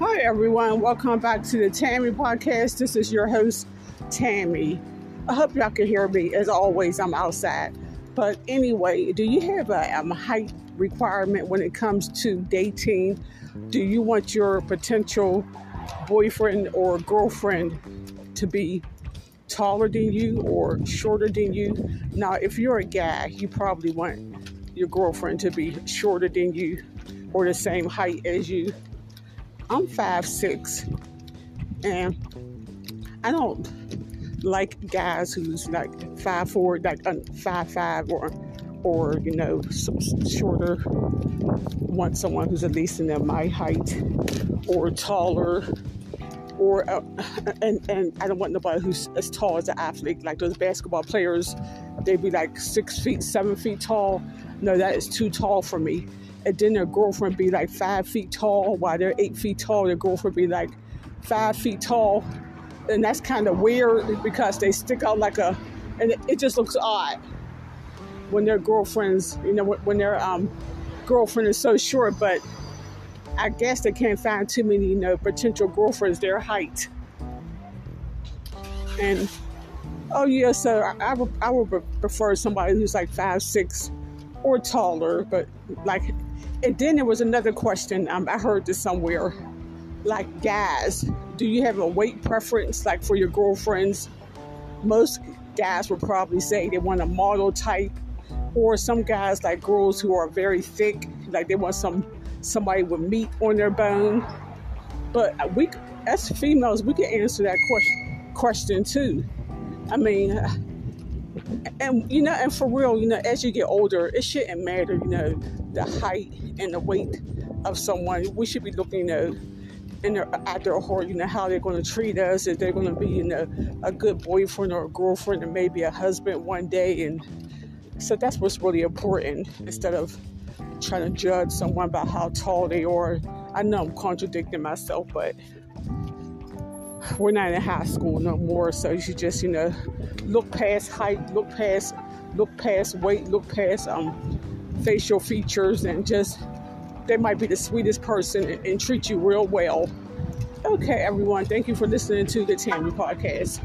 Hi, everyone. Welcome back to the Tammy Podcast. This is your host, Tammy. I hope y'all can hear me. As always, I'm outside. But anyway, do you have a, a height requirement when it comes to dating? Do you want your potential boyfriend or girlfriend to be taller than you or shorter than you? Now, if you're a guy, you probably want your girlfriend to be shorter than you or the same height as you. I'm five six, and I don't like guys who's like five four, like uh, five five, or or you know shorter. Want someone who's at least in my height, or taller, or uh, and and I don't want nobody who's as tall as an athlete, like those basketball players. They'd be like six feet, seven feet tall. No, that is too tall for me and then their girlfriend be like five feet tall, while they're eight feet tall, their girlfriend be like five feet tall. And that's kind of weird because they stick out like a, and it, it, just looks odd when their girlfriends, you know, when their um, girlfriend is so short. But I guess they can't find too many, you know, potential girlfriends their height. And oh yeah, so I, I would I would prefer somebody who's like five six or taller, but like and then there was another question. Um, I heard this somewhere. Like, guys, do you have a weight preference, like for your girlfriends? Most guys would probably say they want a model type, or some guys like girls who are very thick, like they want some somebody with meat on their bone. But we, as females, we can answer that question question too. I mean, and you know, and for real, you know, as you get older, it shouldn't matter, you know, the height and the weight of someone. We should be looking, you know, in their, at their heart, you know, how they're going to treat us, if they're going to be, you know, a good boyfriend or a girlfriend, and maybe a husband one day. And so that's what's really important instead of trying to judge someone by how tall they are. I know I'm contradicting myself, but we're not in high school no more, so you should just, you know, look past height, look past, look past weight, look past um, facial features, and just they might be the sweetest person and, and treat you real well. Okay, everyone, thank you for listening to the Tammy podcast.